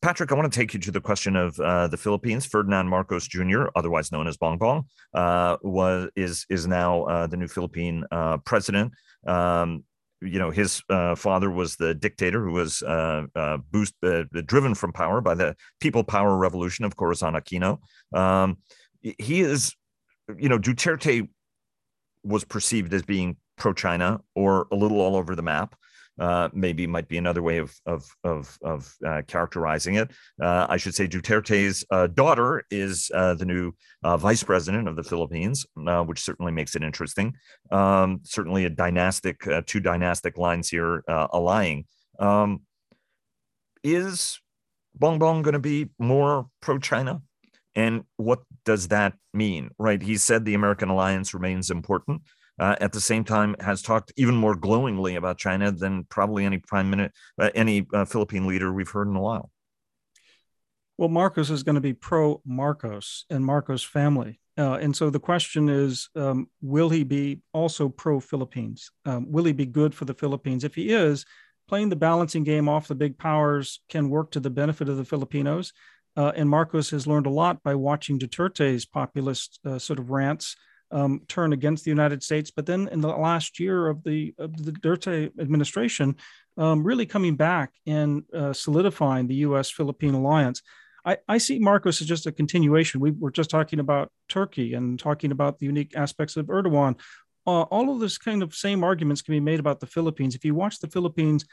Patrick, I want to take you to the question of uh, the Philippines. Ferdinand Marcos Jr., otherwise known as Bongbong, uh, was is is now uh, the new Philippine uh, president. Um, you know his uh, father was the dictator who was uh, boost driven from power by the people power revolution of Corazon Aquino. Um, he is, you know, Duterte was perceived as being pro China or a little all over the map uh, maybe might be another way of of of, of uh, characterizing it. Uh, I should say Duterte's uh, daughter is uh, the new uh, vice president of the Philippines, which certainly makes it interesting. Um, certainly, a dynastic, two dynastic lines here allying. Um, is Bongbong going to be more pro China? And what does that mean, right? He said the American alliance remains important uh, at the same time has talked even more glowingly about China than probably any prime minister, uh, any uh, Philippine leader we've heard in a while. Well, Marcos is going to be pro Marcos and Marcos family. Uh, and so the question is um, will he be also pro Philippines? Um, will he be good for the Philippines? If he is, playing the balancing game off the big powers can work to the benefit of the Filipinos. Uh, and Marcos has learned a lot by watching Duterte's populist uh, sort of rants um, turn against the United States. But then in the last year of the, of the Duterte administration, um, really coming back and uh, solidifying the U.S. Philippine alliance. I, I, see Marcos as just a continuation. We were just talking about Turkey and talking about the unique aspects of Erdogan. Uh, all of this kind of same arguments can be made about the Philippines. If you watch the Philippines,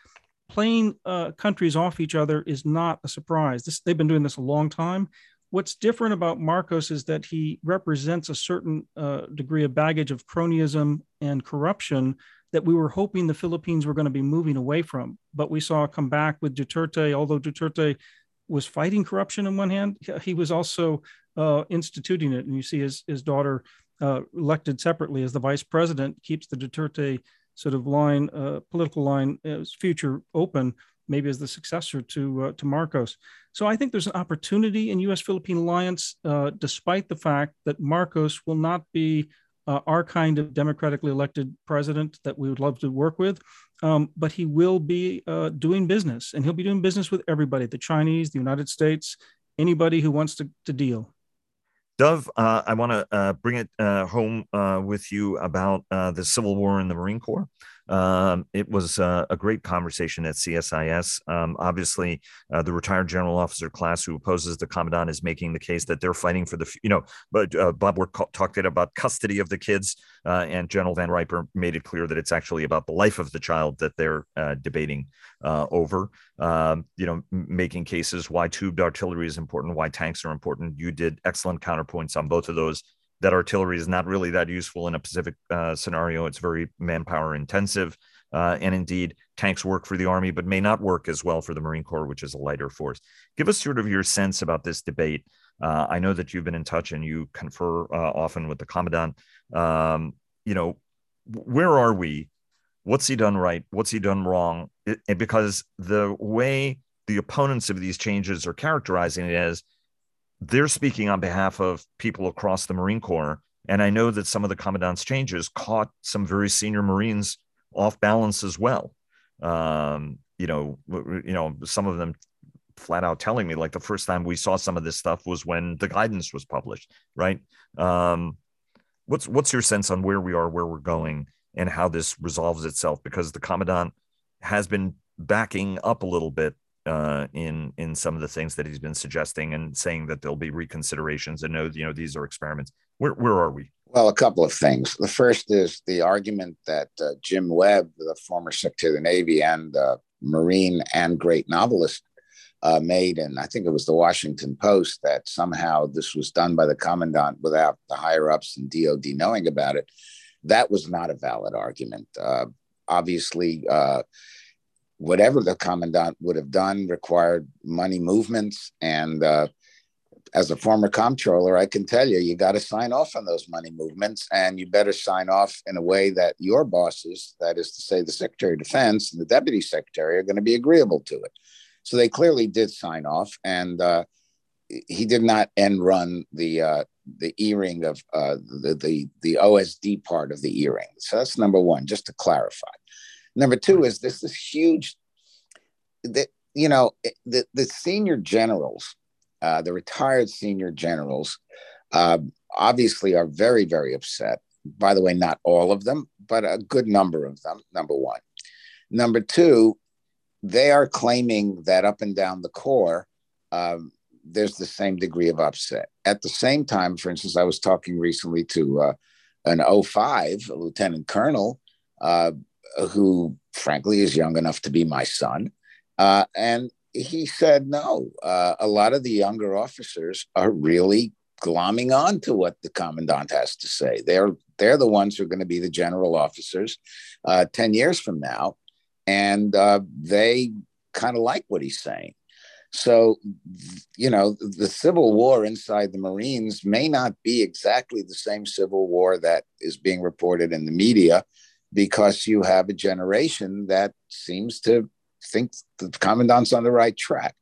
playing uh, countries off each other is not a surprise. This, they've been doing this a long time what's different about Marcos is that he represents a certain uh, degree of baggage of cronyism and corruption that we were hoping the Philippines were going to be moving away from. But we saw come back with Duterte, although Duterte was fighting corruption in one hand, he was also uh, instituting it. And you see his, his daughter uh, elected separately as the vice president keeps the Duterte sort of line, uh, political line, uh, future open maybe as the successor to uh, to Marcos. So I think there's an opportunity in U.S. Philippine alliance, uh, despite the fact that Marcos will not be uh, our kind of democratically elected president that we would love to work with, um, but he will be uh, doing business, and he'll be doing business with everybody: the Chinese, the United States, anybody who wants to, to deal. Dov, uh, I want to uh, bring it home with you about the Civil War in the Marine Corps. Um, it was uh, a great conversation at CSIS. Um, obviously, uh, the retired general officer class who opposes the commandant is making the case that they're fighting for the, you know, but uh, Bob Work talked about custody of the kids, uh, and General Van Riper made it clear that it's actually about the life of the child that they're uh, debating uh, over. Um, you know, making cases why tubed artillery is important, why tanks are important. You did excellent counterpoints on both of those that artillery is not really that useful in a Pacific uh, scenario. It's very manpower intensive. Uh, and indeed, tanks work for the Army, but may not work as well for the Marine Corps, which is a lighter force. Give us sort of your sense about this debate. Uh, I know that you've been in touch and you confer uh, often with the Commandant. Um, you know, where are we? What's he done right? What's he done wrong? It, it, because the way the opponents of these changes are characterizing it as they're speaking on behalf of people across the Marine Corps And I know that some of the commandant's changes caught some very senior Marines off balance as well. Um, you know, you know, some of them flat out telling me like the first time we saw some of this stuff was when the guidance was published, right? Um, what's what's your sense on where we are, where we're going, and how this resolves itself? Because the commandant has been backing up a little bit uh, in in some of the things that he's been suggesting and saying that there'll be reconsiderations and no, you know, these are experiments. Where where are we? Well, a couple of things. The first is the argument that uh, Jim Webb, the former Secretary of the Navy and uh, Marine and great novelist, uh, made, and I think it was the Washington Post, that somehow this was done by the commandant without the higher ups in DOD knowing about it. That was not a valid argument. Uh, obviously, uh, whatever the commandant would have done required money movements. And uh, as a former comptroller, I can tell you, you got to sign off on those money movements, and you better sign off in a way that your bosses, that is to say, the Secretary of Defense and the Deputy Secretary, are going to be agreeable to it. So they clearly did sign off, and uh, he did not end run the uh, the e-ring of uh, the, the the OSD part of the e-ring. So that's number one, just to clarify. Number two is this is huge that you know the the senior generals, uh, the retired senior generals, uh, obviously are very very upset. By the way, not all of them, but a good number of them. Number one. Number two, they are claiming that up and down the Corps, um, there's the same degree of upset. At the same time, for instance, I was talking recently to uh, an 05, a lieutenant colonel, uh, who frankly is young enough to be my son. Uh, and he said, no, uh, a lot of the younger officers are really glomming on to what the commandant has to say. They're, they're the ones who are going to be the general officers uh, 10 years from now and uh, they kind of like what he's saying. So, you know, the civil war inside the Marines may not be exactly the same civil war that is being reported in the media because you have a generation that seems to think the commandant's on the right track.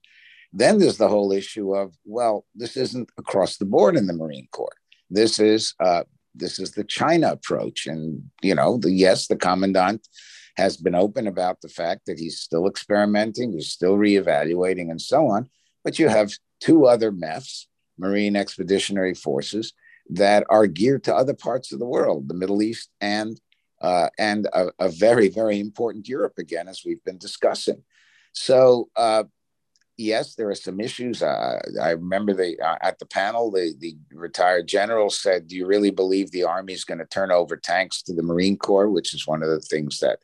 Then there's the whole issue of, well, this isn't across the board in the Marine Corps. This is uh, this is the China approach, and you know, the yes, the commandant has been open about the fact that he's still experimenting, he's still reevaluating, and so on. But you have two other MEFs, Marine Expeditionary Forces, that are geared to other parts of the world, the Middle East and uh, and a, a, very, very important Europe again, as we've been discussing. So, uh, yes, there are some issues. Uh, I remember the, uh, at the panel, the, the retired general said, Do you really believe the Army is going to turn over tanks to the Marine Corps? Which is one of the things that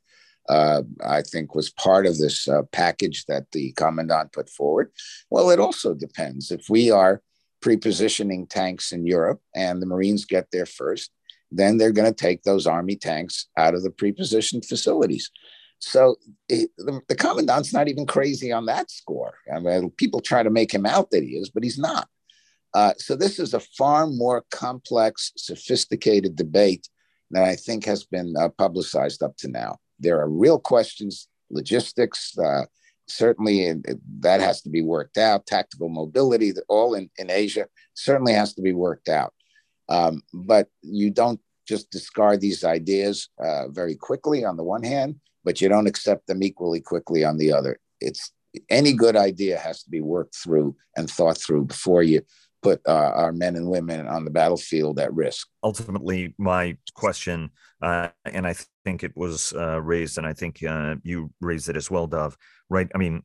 uh, I think was part of this uh, package that the commandant put forward. Well, it also depends. If we are pre-positioning tanks in Europe and the Marines get there first, then they're going to take those Army tanks out of the pre-positioned facilities. So it, the, the, commandant's not even crazy on that score. I mean, people try to make him out that he is, but he's not. Uh, so this is a far more complex, sophisticated debate that I think has been uh, publicized up to now there are real questions, logistics, uh, certainly that has to be worked out. Tactical mobility, all in, in Asia, certainly has to be worked out. Um, but you don't just discard these ideas uh, very quickly on the one hand, but you don't accept them equally quickly on the other. It's any good idea has to be worked through and thought through before you put uh, our men and women on the battlefield at risk. Ultimately, my question, uh, and I think it was uh, raised, and I think uh, you raised it as well, Dov. Right? I mean,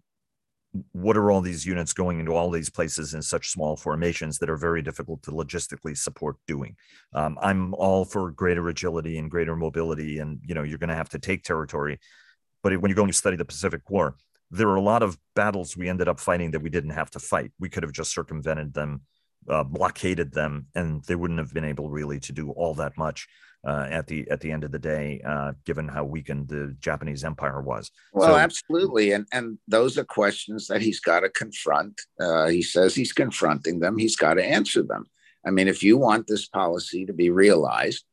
what are all these units going into all these places in such small formations that are very difficult to logistically support doing? Um, I'm all for greater agility and greater mobility, and you know, you're going to have to take territory. But when you're going to study the Pacific War, there are a lot of battles we ended up fighting that we didn't have to fight. We could have just circumvented them uh, blockaded them, and they wouldn't have been able really to do all that much uh, at the at the end of the day, uh, given how weakened the Japanese Empire was. Well, so, absolutely, and and those are questions that he's got to confront. Uh, he says he's confronting them. He's got to answer them. I mean, if you want this policy to be realized,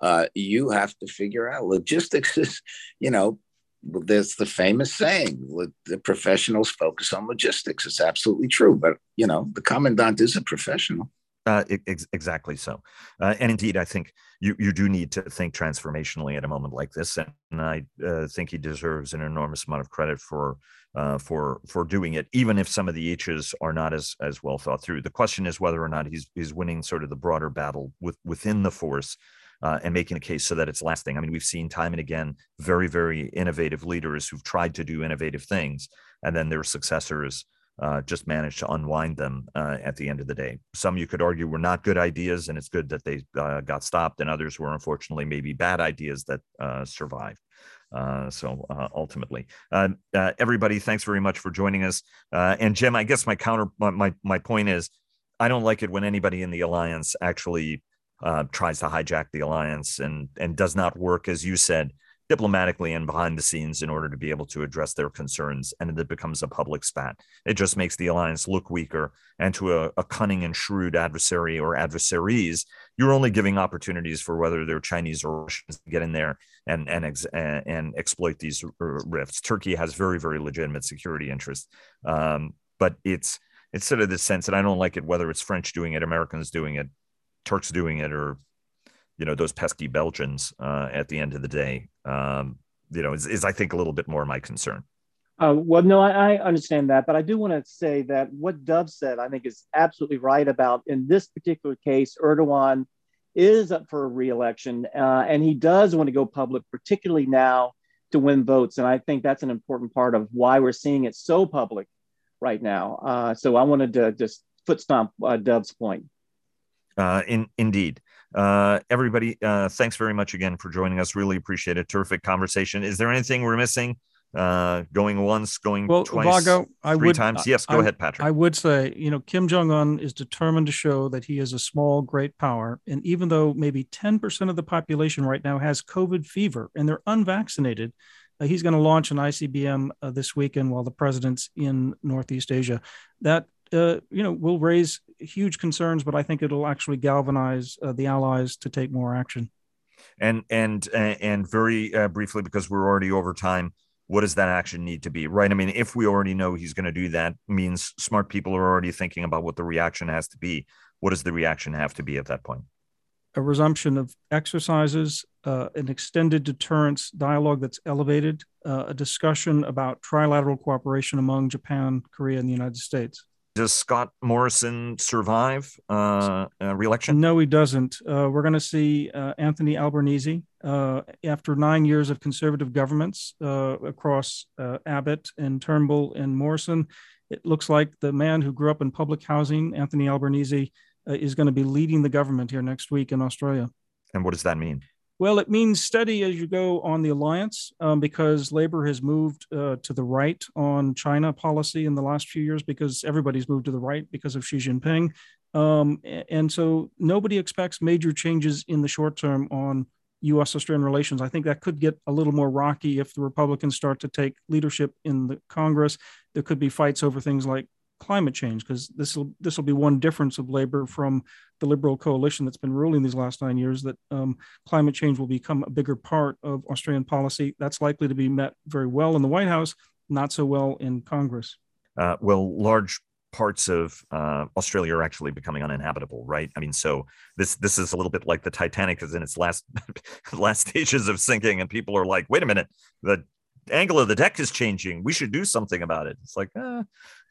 uh, you have to figure out logistics. Is you know there's the famous saying the professionals focus on logistics it's absolutely true but you know the commandant is a professional Uh, ex- exactly so, uh, and indeed, I think you you do need to think transformationally at a moment like this, and, and I uh, think he deserves an enormous amount of credit for uh, for for doing it, even if some of the H's are not as as well thought through. The question is whether or not he's he's winning sort of the broader battle with within the force. Uh, and making a case so that it's lasting. I mean, we've seen time and again very, very innovative leaders who've tried to do innovative things, and then their successors uh, just managed to unwind them uh, at the end of the day. Some you could argue were not good ideas, and it's good that they uh, got stopped, and others were unfortunately maybe bad ideas that uh, survived. Uh, so uh, ultimately, everybody, thanks very much for joining us. and Jim, I guess my counter, my my point is, I don't like it when anybody in the alliance actually tries to hijack the alliance and and does not work as you said diplomatically and behind the scenes in order to be able to address their concerns. And it becomes a public spat. It just makes the alliance look weaker. And to a, a cunning and shrewd adversary or adversaries, you're only giving opportunities for whether they're Chinese or Russians to get in there and and ex- and exploit these rifts. Turkey has very very legitimate security interests, um, but it's it's sort of this sense that I don't like it whether it's French doing it, Americans doing it, Turks doing it, or you know those pesky Belgians uh, at the end of the day. Um, you know, is, is I think a little bit more my concern. Uh, well, no, I, I, understand that, but I do want to say that what Dov said, I think, is absolutely right about in this particular case, Erdogan is up for a reelection, uh, and he does want to go public, particularly now to win votes. And I think that's an important part of why we're seeing it so public right now. Uh, so I wanted to just foot stomp uh, Dov's point. Uh, in indeed. Uh, everybody, uh, thanks very much again for joining us. Really appreciate it. Terrific conversation. Is there anything we're missing? Uh, going once, going well, twice, Vago, I three would, times. Yes, go I, ahead, Patrick. I would say, you know, Kim Jong Un is determined to show that he is a small, great power. And even though maybe 10% of the population right now has COVID fever and they're unvaccinated, uh, he's going to launch an ICBM uh, this weekend while the president's in Northeast Asia. That uh, you know, will raise huge concerns, but I think it'll actually galvanize uh, the allies to take more action. And and and very uh, briefly, because we're already over time, what does that action need to be? Right? I mean, if we already know he's going to do that, means smart people are already thinking about what the reaction has to be. What does the reaction have to be at that point? A resumption of exercises, uh, an extended deterrence dialogue that's elevated, uh, a discussion about trilateral cooperation among Japan, Korea, and the United States does Scott Morrison survive uh, uh, reelection? No, he doesn't. Uh, we're going to see uh, Anthony Albanese uh, after nine years of conservative governments uh, across Abbott and Turnbull and Morrison. It looks like the man who grew up in public housing, Anthony Albanese, is going to be leading the government here next week in Australia. And what does that mean? Well, it means steady as you go on the alliance um, because Labor has moved uh, to the right on China policy in the last few years because everybody's moved to the right because of Xi Jinping. Um, and so nobody expects major changes in the short term on US Australian relations. I think that could get a little more rocky if the Republicans start to take leadership in the Congress. There could be fights over things like climate change because this will this will be one difference of labor from the liberal coalition that's been ruling these last nine years that um, climate change will become a bigger part of australian policy that's likely to be met very well in the white house not so well in congress uh, well large parts of uh, Australia are actually becoming uninhabitable, right? I mean, so this this is a little bit like the Titanic is in its last last stages of sinking, and people are like, "Wait a minute, the angle of the deck is changing. We should do something about it. It's like, uh,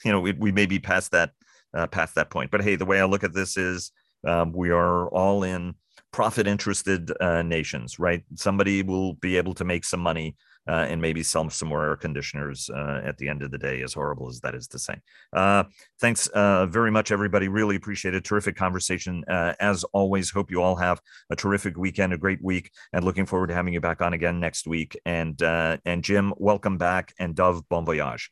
you know, we, we may be past that, uh, past that point. But hey, the way I look at this is um, we are all in profit interested uh, nations, right? Somebody will be able to make some money uh, and maybe sell some more air conditioners uh, at the end of the day, as horrible as that is to say. Uh, thanks uh, very much, everybody. Really appreciate it. Terrific conversation. Uh, as always, hope you all have a terrific weekend, a great week, and looking forward to having you back on again next week. And uh, and Jim, welcome back, and Dov, bon voyage.